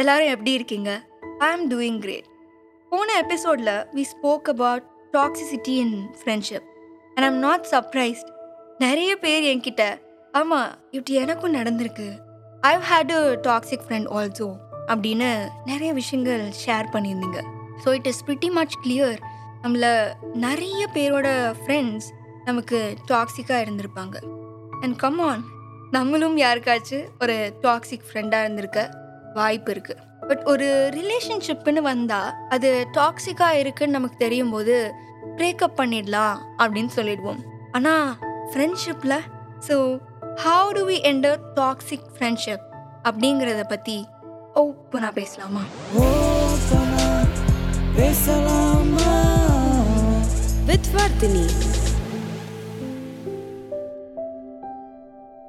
எல்லாரும் எப்படி இருக்கீங்க? ஐ ஆம் டூயிங் கிரேட் போன எபிசோடில் we spoke about toxicity in friendship and I'm not surprised நிறைய பேர் என்கிட்ட ஆமாம் இப்படி எனக்கும் நடந்திருக்கு. I've had a toxic friend also அப்படின்னு நிறைய விஷயங்கள் ஷேர் பண்ணியிருந்தீங்க. So it is pretty much clear நம்மள நிறைய பேரோட ஃப்ரெண்ட்ஸ் நமக்கு டாக்ஸிக்காக இருந்திருப்பாங்க. அண்ட் கம் ஆன் நம்மளும் யாருக்காச்சும் ஒரு டாக்ஸிக் ஃப்ரெண்டாக இருந்திருக்க. வாய்ப்பு இருக்குது பட் ஒரு ரிலேஷன்ஷிப்னு வந்தால் அது டாக்ஸிக்காக இருக்குன்னு நமக்கு தெரியும் போது பிரேக்கப் பண்ணிடலாம் அப்படின்னு சொல்லிடுவோம். ஆனால் ஃப்ரெண்ட்ஷிப்பில் so how do we enter toxic friendship அப்படிங்கிறத பற்றி ஓப்பனாக பேசலாமா? பேசலாமா? வித் வர்த்தினி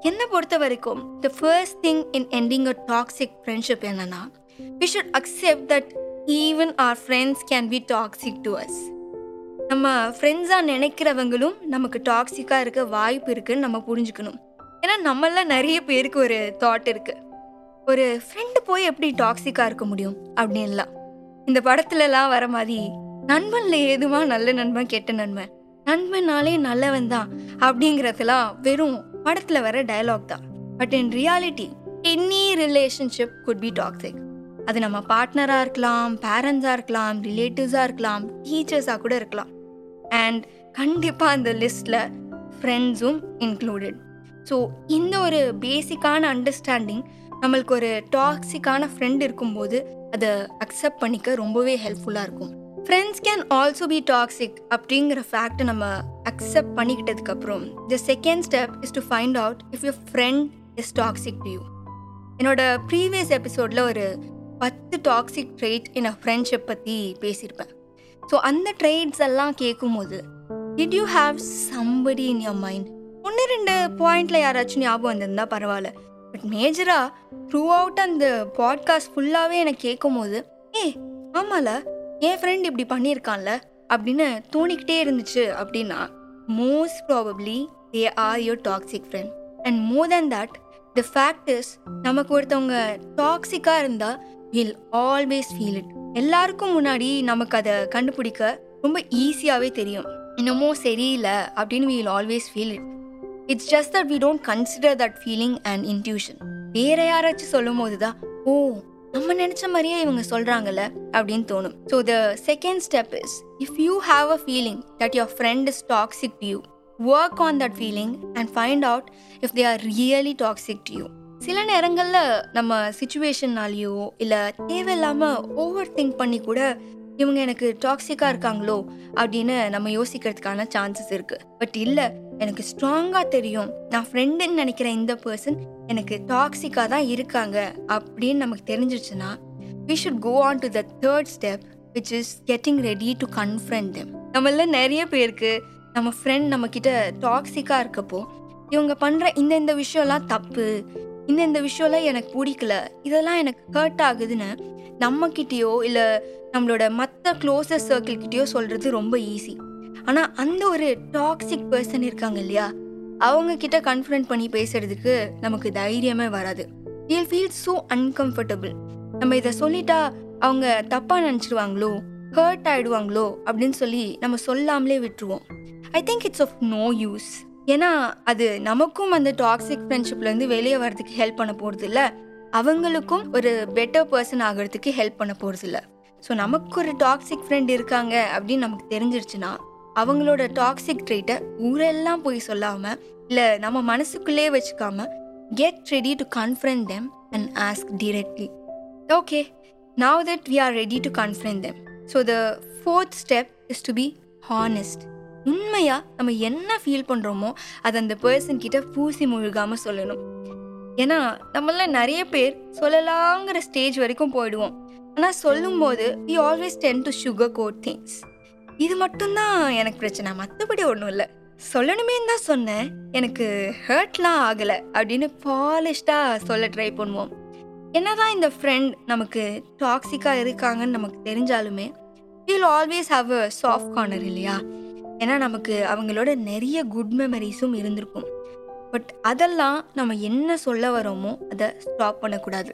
என்னை பொறுத்த வரைக்கும் the first thing in ending a toxic friendship என்னன்னா we should accept that even our friends can be toxic to us நம்ம ஃப்ரெண்ட்ஸாக நினைக்கிறவங்களும் நமக்கு டாக்ஸிக்காக இருக்க வாய்ப்பு இருக்குன்னு நம்ம புரிஞ்சுக்கணும். ஏன்னா நம்மள நிறைய பேருக்கு ஒரு தாட் இருக்குது ஒரு ஃப்ரெண்டு போய் எப்படி டாக்ஸிக்காக இருக்க முடியும்? அப்படின்லாம். இந்த படத்துலலாம் வர மாதிரி நண்பனில் ஏதுமா நல்ல நண்பன் கெட்ட நண்பன்? நண்பனாலே நல்லவன் தான் அப்படிங்கிறதுலாம் வெறும் படத்தில் வர டயலாக் தான். But in reality any relationship could be toxic அது நம்ம பார்ட்னராக இருக்கலாம் பேரண்ட்ஸாக இருக்கலாம் ரிலேட்டிவ்ஸாக இருக்கலாம் டீச்சர்ஸாக கூட இருக்கலாம். அண்ட் கண்டிப்பாக அந்த லிஸ்ட்டில் ஃப்ரெண்ட்ஸும் இன்க்ளூடட் ஸோ இந்த ஒரு பேசிக்கான அண்டர்ஸ்டாண்டிங் நம்மளுக்கு ஒரு டாக்ஸிக்கான ஃப்ரெண்ட் இருக்கும்போது அதை அக்செப்ட் பண்ணிக்க ரொம்பவே ஹெல்ப்ஃபுல்லாக இருக்கும். Friends can also be toxic அப்படிங்கிற ஃபேக்ட்டை நம்ம accept பண்ணிக்கிட்டதுக்கப்புறம் the second step is to find out if your friend is toxic to you என்னோட ப்ரீவியஸ் எபிசோடில் ஒரு பத்து டாக்ஸிக் ட்ரெயிட் என்னை ஃப்ரெண்ட்ஷிப் பற்றி பேசியிருப்பேன். ஸோ அந்த ட்ரெயிட்ஸ் எல்லாம் கேட்கும்போது did you have somebody in your mind ஒன்று ரெண்டு பாயிண்டில் யாராச்சும் ஞாபகம் வந்திருந்தா பரவாயில்ல. பட் மேஜராக த்ரூ அவுட் அந்த பாட்காஸ்ட் ஃபுல்லாகவே எனக்கு கேட்கும்போது ஏ ஆமால என் ஃப்ரெண்ட் இப்படி பண்ணியிருக்கான்ல அப்படின்னு தோணிக்கிட்டே இருந்துச்சு அப்படின்னா most probably they are your toxic friend and more than that the fact is நமக்கு ஒருத்தவங்க டாக்ஸிக்காக இருந்தால் வில் ஆல்வேஸ் ஃபீல் இட் எல்லாருக்கும் முன்னாடி நமக்கு அதை கண்டுபிடிக்க ரொம்ப ஈஸியாகவே தெரியும். இன்னமும் சரியில்லை அப்படின்னு will always feel it it's just that we don't consider that feeling and intuition வேற யாராச்சும் சொல்லும் போது தான் ஓ நம்ம நினச்ச மாதிரியே இவங்க சொல்கிறாங்கல்ல அப்படின்னு தோணும். So the second step is if you have a feeling that your friend is toxic to you work on that feeling and find out if they are really toxic to you சில நேரங்களில் நம்ம சுச்சுவேஷன்னாலேயோ இல்லை தேவையில்லாமல் over think பண்ணி கூட இவங்க எனக்கு டாக்ஸிக்காக இருக்காங்களோ அப்படின்னு நம்ம யோசிக்கிறதுக்கான சான்சஸ் இருக்குது பட் இல்லை எனக்கு ஸ்ட்ராங்காக தெரியும். நான் ஃப்ரெண்டுன்னு நினைக்கிற இந்த பர்சன் எனக்கு டாக்ஸிக்காக தான் இருக்காங்க அப்படின்னு நமக்கு தெரிஞ்சிருச்சுன்னா we should go on to the third step which is getting ready to confront them நம்மள நிறைய பேருக்கு நம்ம ஃப்ரெண்ட் நம்மக்கிட்ட டாக்ஸிக்காக இருக்கப்போ இவங்க பண்ணுற இந்த இந்த விஷயம்லாம் தப்பு இந்த இந்த விஷயம்லாம் எனக்கு பிடிக்கல இதெல்லாம் எனக்கு ஹர்ட் ஆகுதுன்னு நம்மக்கிட்டேயோ இல்லை நம்மளோட மற்ற க்ளோசஸ்ட் சர்க்கிள்கிட்டயோ சொல்கிறது ரொம்ப ஈஸி ஆனால் அந்த ஒரு டாக்ஸிக் பர்சன் இருக்காங்க இல்லையா அவங்க கிட்ட கன்ஃபரண்ட் பண்ணி பேசுறதுக்கு நமக்கு தைரியமே வராது. வில் ஃபீல் ஸோ அன்கம்ஃபர்டபுள் நம்ம இதை சொல்லிட்டா அவங்க தப்பாக நினச்சிடுவாங்களோ ஹர்ட் ஆகிடுவாங்களோ அப்படின்னு சொல்லி நம்ம சொல்லாமலே விட்டுருவோம். I think it's of no use ஏன்னா அது நமக்கும் அந்த டாக்ஸிக் ஃப்ரெண்ட்ஷிப்லேருந்து வெளியே வர்றதுக்கு ஹெல்ப் பண்ண போகிறது இல்லை அவங்களுக்கும் ஒரு பெட்டர் பர்சன் ஆகிறதுக்கு ஹெல்ப் பண்ண போகிறது இல்லை ஸோ நமக்கு ஒரு டாக்ஸிக் ஃப்ரெண்ட் இருக்காங்க அப்படின்னு நமக்கு தெரிஞ்சிருச்சுன்னா அவங்களோட டாக்ஸிக் ட்ரீட்டை ஊரெல்லாம் போய் சொல்லாமல் இல்லை நம்ம மனசுக்குள்ளே வச்சுக்காம get ready to confront them and ask directly okay now that we are ready to confront them so the fourth step is to be honest உண்மையாக நம்ம என்ன ஃபீல் பண்ணுறோமோ அது அந்த பர்சன் கிட்ட பூசி முழுகாமல் சொல்லணும். ஏன்னா நம்மள நிறைய பேர் சொல்லலாங்கிற ஸ்டேஜ் வரைக்கும் போயிடுவோம். ஆனால் சொல்லும்போது we always tend to sugar coat things இது மட்டும்தான் எனக்கு பிரச்சனை. மற்றபடி ஒன்றும் இல்லை. சொல்லணுமே தான் சொன்னேன். எனக்கு ஹர்ட்லாம் ஆகலை அப்படின்னு பாலிஷ்டாக சொல்ல ட்ரை பண்ணுவோம். என்னதான் இந்த ஃப்ரெண்ட் நமக்கு டாக்ஸிக்காக இருக்காங்கன்னு நமக்கு தெரிஞ்சாலுமே will always have a soft corner இல்லையா? ஏன்னா நமக்கு அவங்களோட நிறைய குட் மெமரிஸும் இருந்திருக்கும். பட் அதெல்லாம் நம்ம என்ன சொல்ல வரோமோ அதை ஸ்டாப் பண்ணக்கூடாது.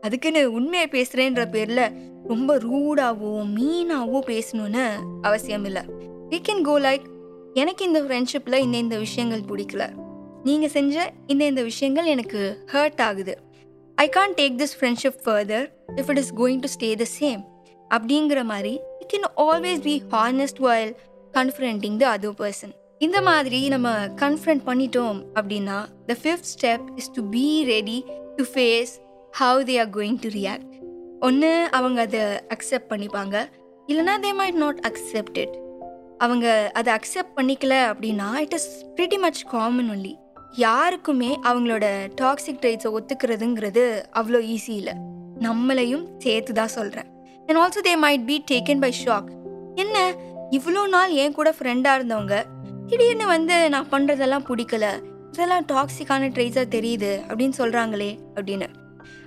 அதுக்குன்னு உண்மையை பேசுகிறேன்ற பேரில் ரொம்ப ரூடாகவோ மீனாகவோ பேசணும்னு அவசியம் இல்லை. வி கேன் கோ லைக் எனக்கு இந்த ஃப்ரெண்ட்ஷிப்பில் இந்த இந்த விஷயங்கள் பிடிக்கல. நீங்கள் செஞ்ச இந்த இந்த விஷயங்கள் எனக்கு ஹர்ட் ஆகுது. I can't take this friendship further if it is going to stay the same அப்படிங்கிற மாதிரி you can always be honest while confronting the other person இந்த மாதிரி நம்ம கன்ஃபரண்ட் பண்ணிட்டோம் அப்படின்னா the fifth step is to be ready to face how they are going to react ஒன்று அவங்க அதை அக்செப்ட் பண்ணிப்பாங்க. இல்லைனா they might not accept it அவங்க அதை அக்செப்ட் பண்ணிக்கல அப்படின்னா it is pretty much common only யாருக்குமே அவங்களோட டாக்ஸிக் ட்ரைட்ஸை ஒத்துக்கிறதுங்கிறது அவ்வளோ ஈஸி இல்லை. நம்மளையும் சேர்த்து தான் சொல்கிறேன் and also they might be taken by shock என்ன? இவ்வளோ நாள் என் கூட ஃப்ரெண்டாக இருந்தவங்க திடீர்னு வந்து நான் பண்ணுறதெல்லாம் பிடிக்கல இதெல்லாம் டாக்ஸிக்கான ட்ரைஸாக தெரியுது அப்படின்னு சொல்கிறாங்களே அப்படின்னு.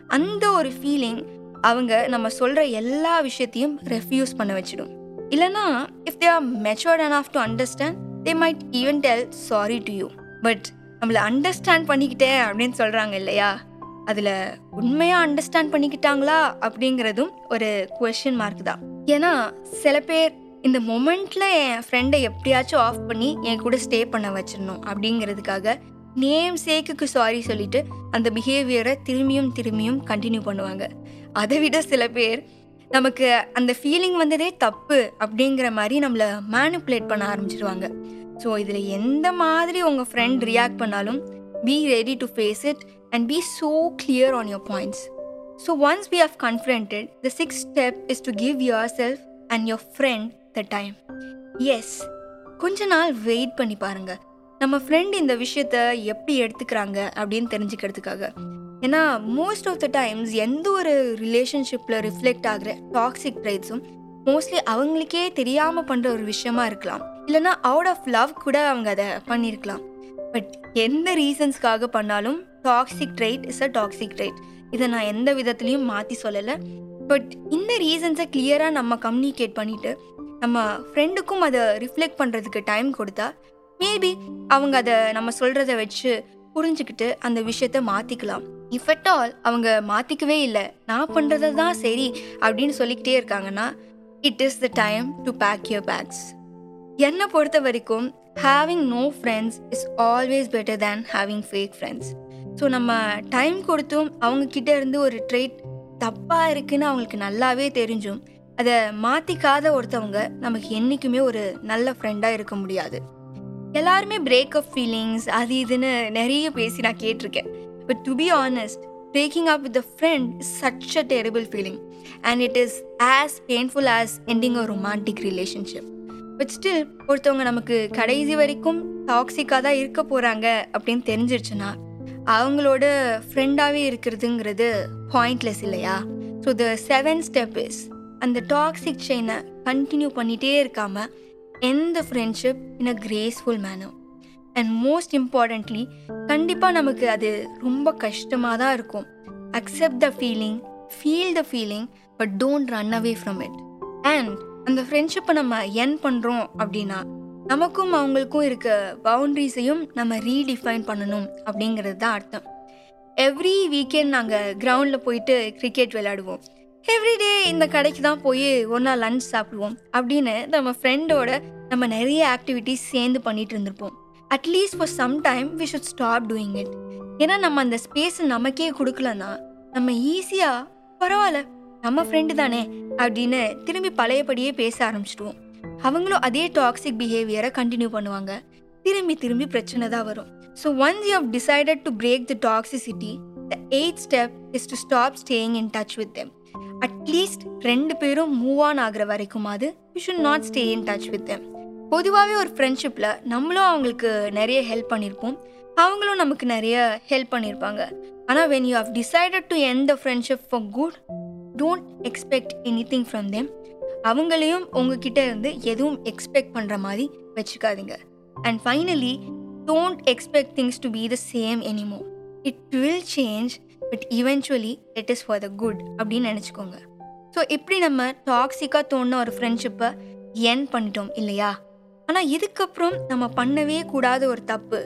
அந்த ஒரு ஃபீலிங் அவங்க நம்ம சொல்கிற எல்லா விஷயத்தையும் ரெஃப்யூஸ் பண்ண வச்சிடும். இல்லைனா if they are matured of to understand they might even tell sorry to you but நம்மளை அண்டர்ஸ்டாண்ட் பண்ணிக்கிட்டேன் அப்படின்னு சொல்கிறாங்க இல்லையா? அதில் உண்மையாக அண்டர்ஸ்டாண்ட் பண்ணிக்கிட்டாங்களா அப்படிங்கிறதும் ஒரு கொஷின் மார்க் தான். ஏன்னா சில பேர் இந்த மொமெண்ட்டில் என் ஃப்ரெண்டை எப்படியாச்சும் ஆஃப் பண்ணி என் கூட ஸ்டே பண்ண வச்சிடணும் அப்படிங்கிறதுக்காக நேம் சேக்குக்கு சாரி சொல்லிட்டு அந்த பிஹேவியரை திரும்பியும் திரும்பியும் கண்டினியூ பண்ணுவாங்க. அதை விட சில பேர் நமக்கு அந்த ஃபீலிங் வந்ததே தப்பு அப்படிங்கிற மாதிரி நம்மளை மேனிப்புலேட் பண்ண ஆரம்பிச்சிருவாங்க. ஸோ இதில் எந்த மாதிரி உங்கள் ஃப்ரெண்ட் ரியாக்ட் பண்ணாலும் be ready to face it and be so clear on your points so once we have confronted the six step is to give yourself and your friend the time as கொஞ்ச நாள் wait பண்ணி பாருங்கள் நம்ம friend இந்த விஷயத்த எப்படி எடுத்துக்கிறாங்க அப்படின்னு தெரிஞ்சுக்கிறதுக்காக. ஏன்னா மோஸ்ட் ஆஃப் த டைம்ஸ் எந்த ஒரு ரிலேஷன்ஷிப்பில் ரிஃப்ளெக்ட் ஆகிற டாக்ஸிக் ட்ரைட்ஸும் மோஸ்ட்லி அவங்களுக்கே தெரியாமல் பண்ணுற ஒரு விஷயமா இருக்கலாம். இல்லைனா அவுட் ஆஃப் லவ் கூட அவங்க அதை பண்ணியிருக்கலாம் பட் எந்த ரீசன்ஸ்க்காக பண்ணாலும் toxic trait is a toxic trait இதை நான் எந்த விதத்துலையும் மாற்றி சொல்லலை. பட் இந்த ரீசன்ஸை கிளியராக நம்ம கம்யூனிகேட் பண்ணிவிட்டு நம்ம ஃப்ரெண்டுக்கும் அதை ரிஃப்ளெக்ட் பண்ணுறதுக்கு டைம் கொடுத்தா மேபி அவங்க அதை நம்ம சொல்கிறத வச்சு புரிஞ்சுக்கிட்டு அந்த விஷயத்த மாற்றிக்கலாம் இஃப் அட் ஆல் அவங்க மாற்றிக்கவே இல்லை. நான் பண்ணுறது தான் சரி அப்படின்னு சொல்லிக்கிட்டே இருக்காங்கன்னா it is the time to pack your bags என்னை பொறுத்த வரைக்கும் having no friends is always better than having fake friends so நம்ம டைம் கொடுத்தும் அவங்கக்கிட்ட இருந்து ஒரு ட்ரேட் தப்பாக இருக்குன்னு அவங்களுக்கு நல்லாவே தெரிஞ்சும். அதை மாற்றிக்காத ஒருத்தவங்க நமக்கு என்றைக்குமே ஒரு நல்ல ஃப்ரெண்டாக இருக்க முடியாது. எல்லாருமே பிரேக்கப் ஃபீலிங்ஸ் அது இதுன்னு நிறைய பேசி நான் கேட்டிருக்கேன். But to be honest breaking up with a friend is such a terrible feeling and it is as painful as ending a romantic relationship but still ஒருத்தவங்க நமக்கு கடைசி வரைக்கும் டாக்ஸிக்காக தான் இருக்க போகிறாங்க அப்படின்னு தெரிஞ்சிருச்சுன்னா அவங்களோட ஃப்ரெண்டாகவே இருக்கிறதுங்கிறது பாயிண்ட்லெஸ் இல்லையா? So the seven step is அந்த டாக்ஸிக் செயினை கண்டினியூ பண்ணிகிட்டே இருக்காமல் எந்த friendship in a graceful manner and most importantly கண்டிப்பாக நமக்கு அது ரொம்ப கஷ்டமாக தான் இருக்கும். Accept the feeling feel the feeling but don't run away from it and அந்த ஃப்ரெண்ட்ஷிப்பை நம்ம என் பண்ணுறோம் அப்படின்னா நமக்கும் அவங்களுக்கும் இருக்க பவுண்ட்ரிஸையும் நம்ம ரீடிஃபைன் பண்ணணும் அப்படிங்கிறது தான் அர்த்தம். எவ்ரி வீக்கெண்ட் நாங்கள் கிரவுண்டில் போயிட்டு கிரிக்கெட் விளையாடுவோம். எவ்ரிடே இந்த கடைக்கு தான் போய் ஒன்றா லஞ்ச் சாப்பிடுவோம் அப்படின்னு நம்ம ஃப்ரெண்டோட நம்ம நிறைய ஆக்டிவிட்டிஸ் சேர்ந்து பண்ணிட்டு இருந்திருப்போம். At least for some time we should stop doing it ஏன்னா நம்ம அந்த ஸ்பேஸை நமக்கே கொடுக்கலன்னா நம்ம ஈஸியாக பரவாயில்ல நம்ம ஃப்ரெண்டு தானே அப்படின்னு திரும்பி பழையபடியே பேச ஆரம்பிச்சிடுவோம். அவங்களும் அதே டாக்ஸிக் பிஹேவியரை கண்டினியூ பண்ணுவாங்க. திரும்பி திரும்பி பிரச்சனை தான் வரும். So once you have decided to break the toxicity the eight step is to stop staying in touch with them at least ரெண்டு பேரும் மூவ் ஆன் ஆகிற வரைக்கும் அது you should not stay in touch with them பொதுவாகவே ஒரு ஃப்ரெண்ட்ஷிப்பில் நம்மளும் அவங்களுக்கு நிறைய ஹெல்ப் பண்ணியிருப்போம் அவங்களும் நமக்கு நிறைய ஹெல்ப் பண்ணியிருப்பாங்க ஆனால் when you have decided to end the friendship for good don't expect anything from them அவங்களையும் உங்ககிட்ட இருந்து எதுவும் எக்ஸ்பெக்ட் பண்ணுற மாதிரி வச்சுக்காதீங்க. And finally don't expect things to be the same anymore it will change but eventually it is for the good அப்படின்னு நினச்சிக்கோங்க. So இப்படி நம்ம டாக்ஸிக்காக தோணுன ஒரு ஃப்ரெண்ட்ஷிப்பை என் பண்ணிட்டோம் இல்லையா? ஆனால் இதுக்கப்புறம் நம்ம பண்ணவே கூடாத ஒரு தப்பு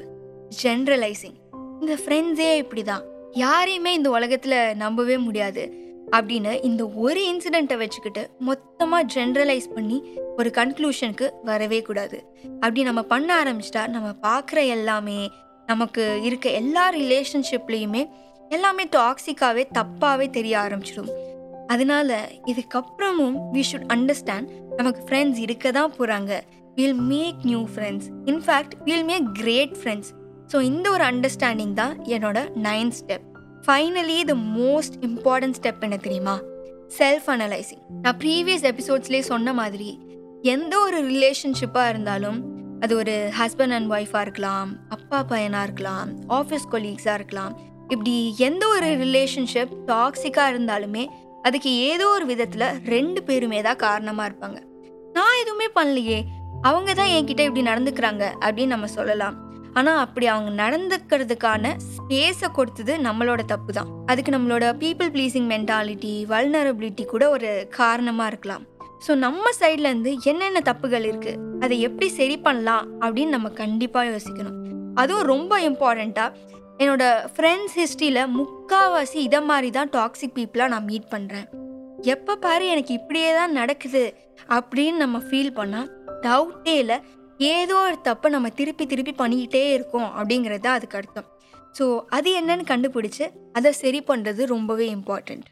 ஜென்ரலைசிங் இந்த ஃப்ரெண்ட்ஸே இப்படி தான் யாரையுமே இந்த உலகத்தில் நம்பவே முடியாது. அப்படின்னு இந்த ஒரு இன்சிடெண்ட்டை வச்சுக்கிட்டு மொத்தமாக ஜென்ரலைஸ் பண்ணி ஒரு கன்க்ளூஷனுக்கு வரவே கூடாது. அப்படி நம்ம பண்ண ஆரம்பிச்சிட்டா நம்ம பார்க்குற எல்லாமே நமக்கு இருக்க எல்லா ரிலேஷன்ஷிப்லேயுமே எல்லாமே டாக்ஸிக்காகவே தப்பாகவே தெரிய ஆரம்பிச்சிடும். அதனால இதுக்கப்புறமும் வி ஷுட் அண்டர்ஸ்டாண்ட் நமக்கு ஃப்ரெண்ட்ஸ் இருக்க தான் போகிறாங்க will make new friends in fact will make great friends so இந்த ஒரு அண்டர்ஸ்டாண்டிங் தான் என்னோட ninth step finally the most important step என்ன தெரியுமா? செல்ஃப் அனலைசிங் நான் ப்ரீவியஸ் எபிசோட்ஸ்லேயே சொன்ன மாதிரி எந்த ஒரு ரிலேஷன்ஷிப்பாக இருந்தாலும் அது ஒரு ஹஸ்பண்ட் அண்ட் ஒய்ஃபாக இருக்கலாம் அப்பா பையனாக இருக்கலாம் ஆஃபீஸ் கொலீக்ஸாக இருக்கலாம் இப்படி எந்த ஒரு ரிலேஷன்ஷிப் டாக்ஸிக்காக இருந்தாலுமே அதுக்கு ஏதோ ஒரு விதத்தில் ரெண்டு பேருமே தான் காரணமாக இருப்பாங்க. நான் எதுவுமே பண்ணலையே அவங்க தான் என்கிட்ட இப்படி நடந்துக்கிறாங்க அப்படின்னு நம்ம சொல்லலாம். ஆனால் அப்படி அவங்க நடந்துக்கிறதுக்கான ஸ்பேஸை கொடுத்தது நம்மளோட தப்பு தான் அதுக்கு நம்மளோட பீப்புள் ப்ளீஸிங் மென்டாலிட்டி வல்னரபிலிட்டி கூட ஒரு காரணமாக இருக்கலாம். ஸோ நம்ம சைட்லேருந்து என்னென்ன தப்புகள் இருக்குது அதை எப்படி சரி பண்ணலாம் அப்படின்னு நம்ம கண்டிப்பாக யோசிக்கணும். அதுவும் ரொம்ப இம்பார்ட்டண்ட்டாக என்னோட ஃப்ரெண்ட்ஸ் ஹிஸ்ட்ரியில் முக்காவாசி இதை மாதிரி தான் டாக்ஸிக் பீப்புளாக நான் மீட் பண்ணுறேன் எப்போ பாரு எனக்கு இப்படியே தான் நடக்குது அப்படின்னு நம்ம ஃபீல் பண்ணால் டவுட்டே இல்லை ஏதோ ஒரு தப்பை நம்ம திருப்பி திருப்பி பண்ணிக்கிட்டே இருக்கோம் அப்படிங்கிறது தான் அதுக்கு அர்த்தம். ஸோ அது என்னன்னு கண்டுபிடிச்சு அதை சரி பண்ணுறது ரொம்பவே important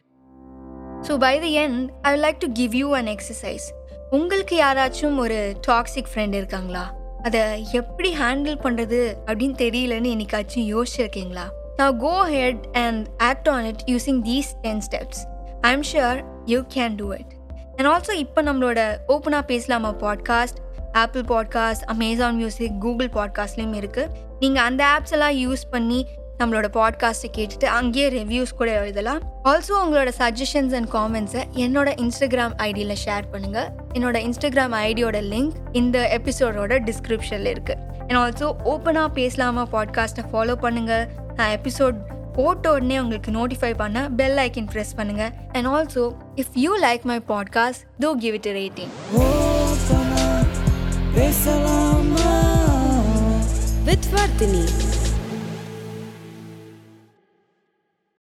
so by the end I like to give you an exercise உங்களுக்கு யாராச்சும் ஒரு டாக்ஸிக் ஃப்ரெண்ட் இருக்காங்களா? அதை எப்படி ஹேண்டில் பண்ணுறது அப்படின்னு தெரியலன்னு என்னைக்காச்சும் யோசிச்சிருக்கீங்களா? நான் go ahead and act on it using these ten steps I am sure you can do it and also இப்போ நம்மளோட ஓப்பனாக பேசலாமா podcast Apple podcast Amazon music Google பாட்காஸ்ட்லேயும் இருக்குது நீங்கள் அந்த ஆப்ஸ் எல்லாம் யூஸ் பண்ணி நம்மளோட பாட்காஸ்ட்டை கேட்டுட்டு அங்கேயே ரிவ்யூஸ் கூட எழுதலாம். ஆல்சோ உங்களோட சஜஷன்ஸ் அண்ட் காமெண்ட்ஸை என்னோட இன்ஸ்டாகிராம் ஐடியில் ஷேர் பண்ணுங்கள் என்னோட இன்ஸ்டாகிராம் ஐடியோட லிங்க் இந்த எபிசோடோட டிஸ்கிரிப்ஷனில் இருக்குது அண்ட் ஆல்சோ ஓப்பனாக பேசலாமா பாட்காஸ்ட்டை ஃபாலோ பண்ணுங்கள் நான் எபிசோட் போட்ட உடனே உங்களுக்கு நோட்டிஃபை பண்ண பெல் ஐக்கன் ப்ரெஸ் பண்ணுங்கள் and also if you like my podcast do give it rating Besalama mit Vardini.